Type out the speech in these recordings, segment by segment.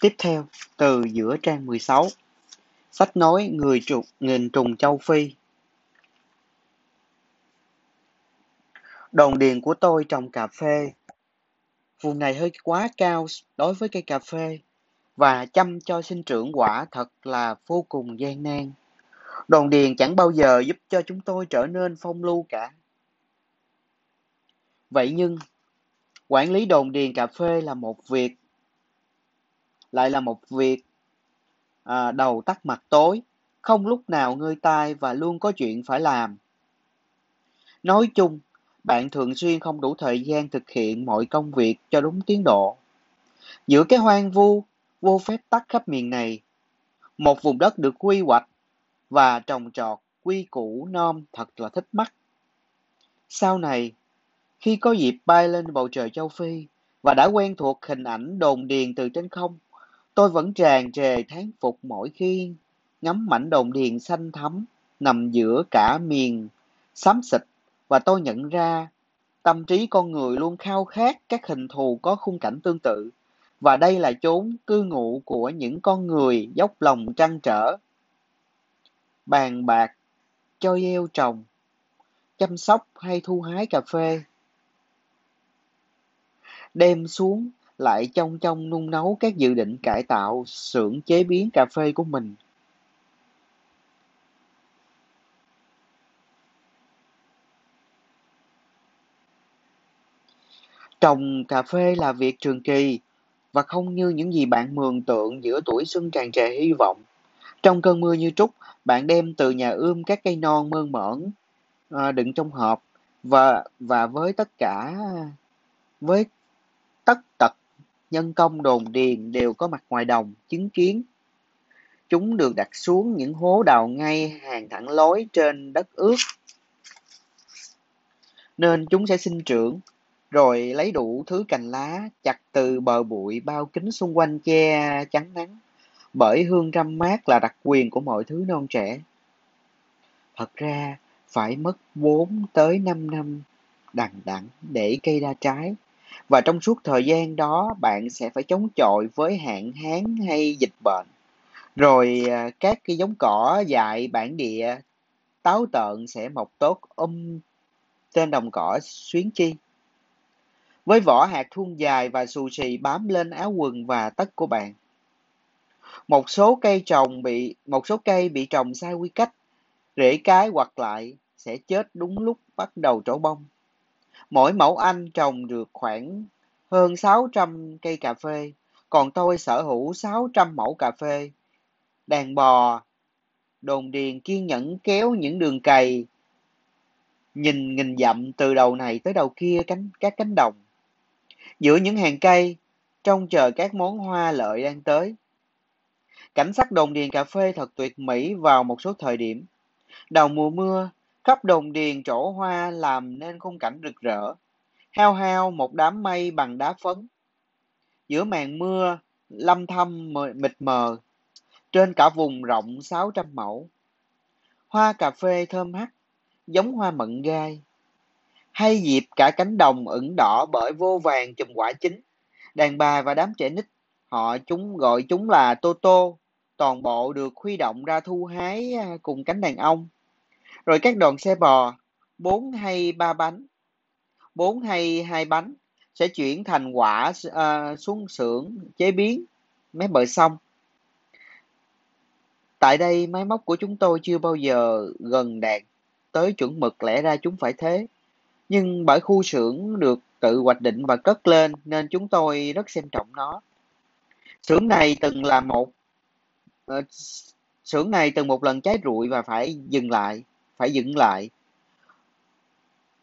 Tiếp theo, từ giữa trang 16, sách nói người trùng, nghìn trùng châu Phi. Đồn điền của tôi trồng cà phê. Vùng này hơi quá cao đối với cây cà phê và chăm cho sinh trưởng quả thật là vô cùng gian nan. Đồn điền chẳng bao giờ giúp cho chúng tôi trở nên phong lưu cả. Vậy nhưng, quản lý đồn điền cà phê là một việc, lại là một việc à, đầu tắt mặt tối, không lúc nào ngơi tai và luôn có chuyện phải làm. Nói chung, bạn thường xuyên không đủ thời gian thực hiện mọi công việc cho đúng tiến độ. Giữa cái hoang vu, vô phép tắc khắp miền này, một vùng đất được quy hoạch và trồng trọt quy củ non thật là thích mắt. Sau này, khi có dịp bay lên bầu trời châu Phi và đã quen thuộc hình ảnh đồn điền từ trên không, tôi vẫn tràn trề thán phục mỗi khi ngắm mảnh đồn điền xanh thắm nằm giữa cả miền xám xịt và tôi nhận ra tâm trí con người luôn khao khát các hình thù có khung cảnh tương tự. Và đây là chốn cư ngụ của những con người dốc lòng trăn trở, bàn bạc, cho gieo trồng, chăm sóc hay thu hái cà phê. Đem xuống lại trong trong nung nấu các dự định cải tạo xưởng chế biến cà phê của mình Trồng cà phê là việc trường kỳ và không như những gì bạn mường tượng giữa tuổi xuân tràn trề hy vọng. Trong cơn mưa như trút, bạn đem từ nhà ươm các cây non mơn mởn à, đựng trong hộp và và với tất cả với tất tật nhân công đồn điền đều có mặt ngoài đồng chứng kiến chúng được đặt xuống những hố đào ngay hàng thẳng lối trên đất ướt nên chúng sẽ sinh trưởng rồi lấy đủ thứ cành lá chặt từ bờ bụi bao kính xung quanh che chắn nắng, bởi hương trăm mát là đặc quyền của mọi thứ non trẻ. Thật ra, phải mất 4 tới 5 năm đằng đẵng để cây ra trái. Và trong suốt thời gian đó, bạn sẽ phải chống chọi với hạn hán hay dịch bệnh. Rồi à, các cái giống cỏ dại bản địa táo tợn sẽ mọc tốt um trên đồng cỏ xuyến chi với vỏ hạt thuôn dài và xù xì bám lên áo quần và tất của bạn. Một số cây trồng bị một số cây bị trồng sai quy cách, rễ cái hoặc lại sẽ chết đúng lúc bắt đầu trổ bông. Mỗi mẫu Anh trồng được khoảng hơn 600 cây cà phê, còn tôi sở hữu 600 mẫu cà phê. Đàn bò, đồn điền kiên nhẫn kéo những đường cày, nhìn nghìn dặm từ đầu này tới đầu kia cánh các cánh đồng giữa những hàng cây, trông chờ các món hoa lợi đang tới. Cảnh sắc đồn điền cà phê thật tuyệt mỹ vào một số thời điểm. Đầu mùa mưa, khắp đồng điền trổ hoa làm nên khung cảnh rực rỡ. Hao hao một đám mây bằng đá phấn. Giữa màn mưa, lâm thâm mịt mờ, trên cả vùng rộng 600 mẫu. Hoa cà phê thơm hắc, giống hoa mận gai, hay dịp cả cánh đồng ửng đỏ bởi vô vàng chùm quả chín. Đàn bà và đám trẻ nít, họ chúng gọi chúng là tô tô, toàn bộ được huy động ra thu hái à, cùng cánh đàn ông. Rồi các đoàn xe bò, bốn hay ba bánh, bốn hay hai bánh, sẽ chuyển thành quả uh, xuống xưởng chế biến mấy bờ sông. Tại đây máy móc của chúng tôi chưa bao giờ gần đạt tới chuẩn mực lẽ ra chúng phải thế. Nhưng bởi khu xưởng được tự hoạch định và cất lên nên chúng tôi rất xem trọng nó. Xưởng này từng là một uh, xưởng này từng một lần cháy rụi và phải dừng lại, phải dựng lại.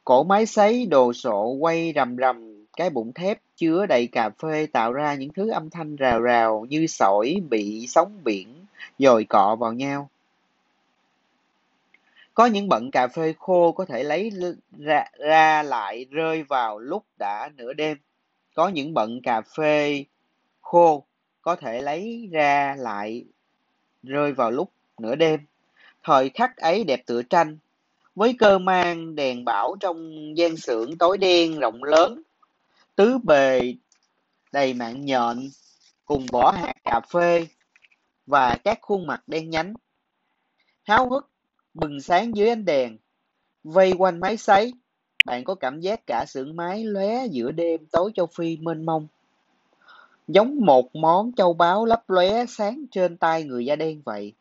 Cổ máy sấy đồ sộ quay rầm rầm cái bụng thép chứa đầy cà phê tạo ra những thứ âm thanh rào rào như sỏi bị sóng biển dồi cọ vào nhau. Có những bận cà phê khô có thể lấy ra, ra lại rơi vào lúc đã nửa đêm. Có những bận cà phê khô có thể lấy ra lại rơi vào lúc nửa đêm. Thời khắc ấy đẹp tựa tranh, với cơ mang đèn bảo trong gian xưởng tối đen rộng lớn, tứ bề đầy mạng nhện cùng vỏ hạt cà phê và các khuôn mặt đen nhánh. Háo hức, bừng sáng dưới ánh đèn, vây quanh máy sấy, bạn có cảm giác cả xưởng máy lóe giữa đêm tối châu Phi mênh mông. Giống một món châu báu lấp lóe sáng trên tay người da đen vậy.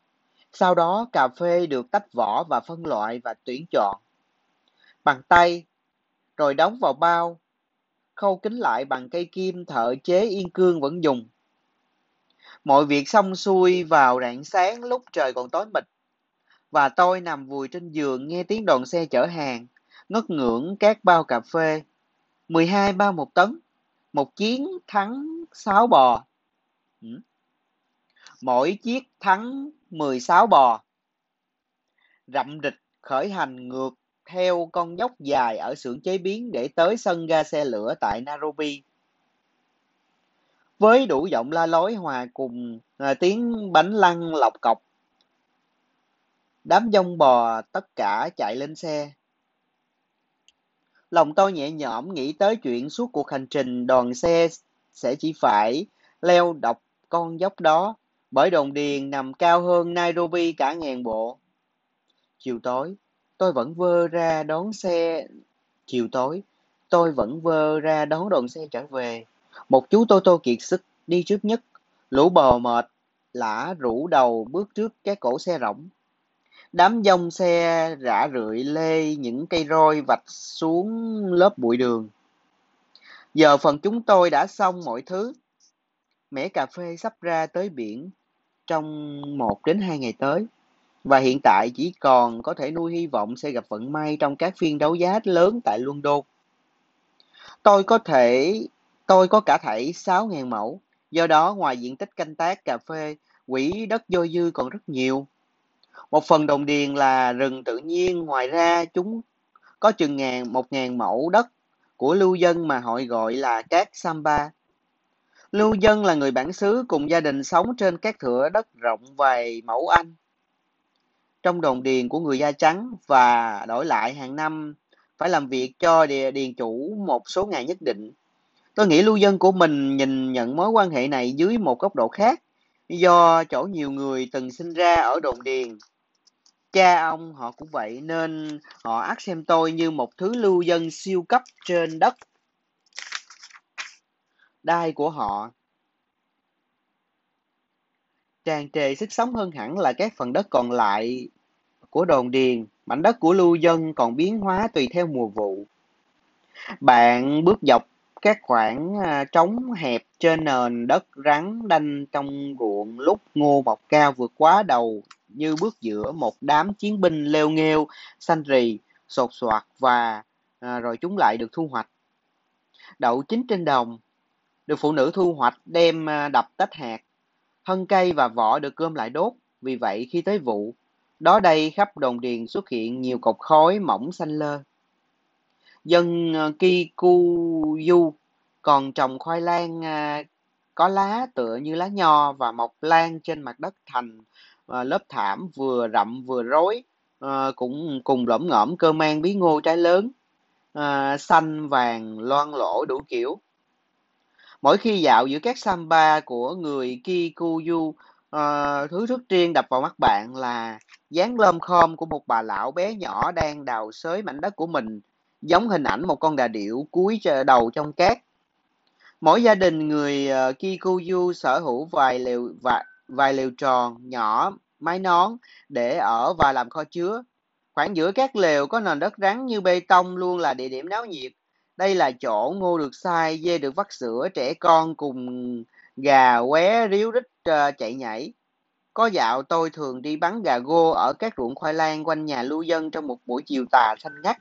Sau đó cà phê được tách vỏ và phân loại và tuyển chọn bằng tay, rồi đóng vào bao, khâu kín lại bằng cây kim thợ chế yên cương vẫn dùng. Mọi việc xong xuôi vào rạng sáng lúc trời còn tối mịt, và tôi nằm vùi trên giường nghe tiếng đoàn xe chở hàng, ngất ngưỡng các bao cà phê. 12 bao một tấn, một chiến thắng 6 bò. Ừ. Mỗi chiếc thắng 16 bò. Rậm rịch khởi hành ngược theo con dốc dài ở xưởng chế biến để tới sân ga xe lửa tại Nairobi. Với đủ giọng la lối hòa cùng à, tiếng bánh lăn lọc cọc. Đám dông bò tất cả chạy lên xe. Lòng tôi nhẹ nhõm nghĩ tới chuyện suốt cuộc hành trình đoàn xe sẽ chỉ phải leo đọc con dốc đó bởi đồn điền nằm cao hơn Nairobi cả ngàn bộ. Chiều tối, tôi vẫn vơ ra đón xe. Chiều tối tôi vẫn vơ ra đón đoàn xe trở về. Một chú tô tô kiệt sức đi trước nhất. Lũ bò mệt lả rủ đầu bước trước cái cổ xe rỗng. Đám dông xe rã rượi lê những cây roi vạch xuống lớp bụi đường. Giờ phần chúng tôi đã xong mọi thứ. Mẻ cà phê sắp ra tới biển trong một đến hai ngày tới và hiện tại chỉ còn có thể nuôi hy vọng sẽ gặp vận may trong các phiên đấu giá lớn tại London. Tôi có thể tôi có cả thảy 6.000 mẫu, do đó ngoài diện tích canh tác cà phê, quỹ đất dôi dư còn rất nhiều. Một phần đồng điền là rừng tự nhiên, ngoài ra chúng có chừng ngàn, một ngàn mẫu đất của lưu dân mà họ gọi là các Samba. Lưu dân là người bản xứ cùng gia đình sống trên các thửa đất rộng vài mẫu Anh trong đồn điền của người da trắng và đổi lại hàng năm phải làm việc cho điền chủ một số ngày nhất định. Tôi nghĩ lưu dân của mình nhìn nhận mối quan hệ này dưới một góc độ khác, do chỗ nhiều người từng sinh ra ở đồn điền. Cha ông họ cũng vậy nên họ ác xem tôi như một thứ lưu dân siêu cấp trên đất đai của họ. Tràn trề sức sống hơn hẳn là các phần đất còn lại của đồn điền, mảnh đất của lưu dân còn biến hóa tùy theo mùa vụ. Bạn bước dọc các khoảng à, trống hẹp trên nền đất rắn đanh trong ruộng lúc ngô mọc cao vượt quá đầu như bước giữa một đám chiến binh leo nghêu, xanh rì, sột soạt và à, rồi chúng lại được thu hoạch. Đậu chín trên đồng, được phụ nữ thu hoạch đem à, đập tách hạt. Thân cây và vỏ được cơm lại đốt, vì vậy khi tới vụ, đó đây khắp đồn điền xuất hiện nhiều cột khói mỏng xanh lơ. Dân à, Kikuyu còn trồng khoai lang à, có lá tựa như lá nho và mọc lan trên mặt đất thành lớp thảm vừa rậm vừa rối, cũng cùng lõm ngõm cơ mang bí ngô trái lớn, xanh vàng loang lỗ đủ kiểu. Mỗi khi dạo giữa các samba của người Kikuyu, ờ, thứ rất riêng đập vào mắt bạn là dáng lơm khom của một bà lão bé nhỏ đang đào xới mảnh đất của mình, giống hình ảnh một con đà điểu cúi đầu trong cát. Mỗi gia đình người uh, Kikuyu sở hữu vài lều vài, vài lều tròn nhỏ, mái nón để ở và làm kho chứa. Khoảng giữa các lều có nền đất rắn như bê tông luôn là địa điểm náo nhiệt. Đây là chỗ ngô được sai, dê được vắt sữa, trẻ con cùng gà qué ríu rít uh, chạy nhảy. Có dạo tôi thường đi bắn gà gô ở các ruộng khoai lang quanh nhà lưu dân trong một buổi chiều tà xanh ngắt.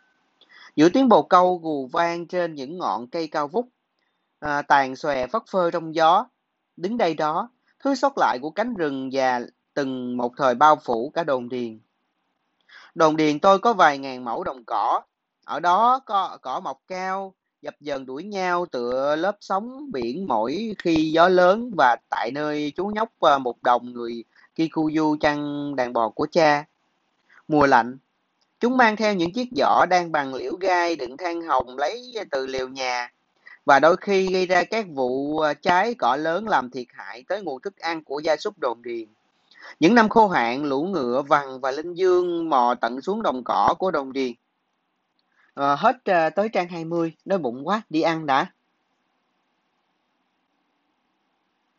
Giữa tiếng bồ câu gù vang trên những ngọn cây cao vút, à, tàn xòe phất phơ trong gió. Đứng đây đó, thứ sót lại của cánh rừng già từng một thời bao phủ cả đồn điền. Đồn điền tôi có vài ngàn mẫu đồng cỏ, ở đó có cỏ mọc cao dập dờn đuổi nhau tựa lớp sóng biển mỗi khi gió lớn và tại nơi chú nhóc một đồng người Kikuyu chăn đàn bò của cha. Mùa lạnh, chúng mang theo những chiếc giỏ đang bằng liễu gai đựng than hồng lấy từ liều nhà và đôi khi gây ra các vụ à, cháy cỏ lớn làm thiệt hại tới nguồn thức ăn của gia súc đồn điền. Những năm khô hạn, lũ ngựa vằn và linh dương mò tận xuống đồng cỏ của đồng điền Ờ, hết ờ, tới trang 20 đói bụng quá đi ăn đã.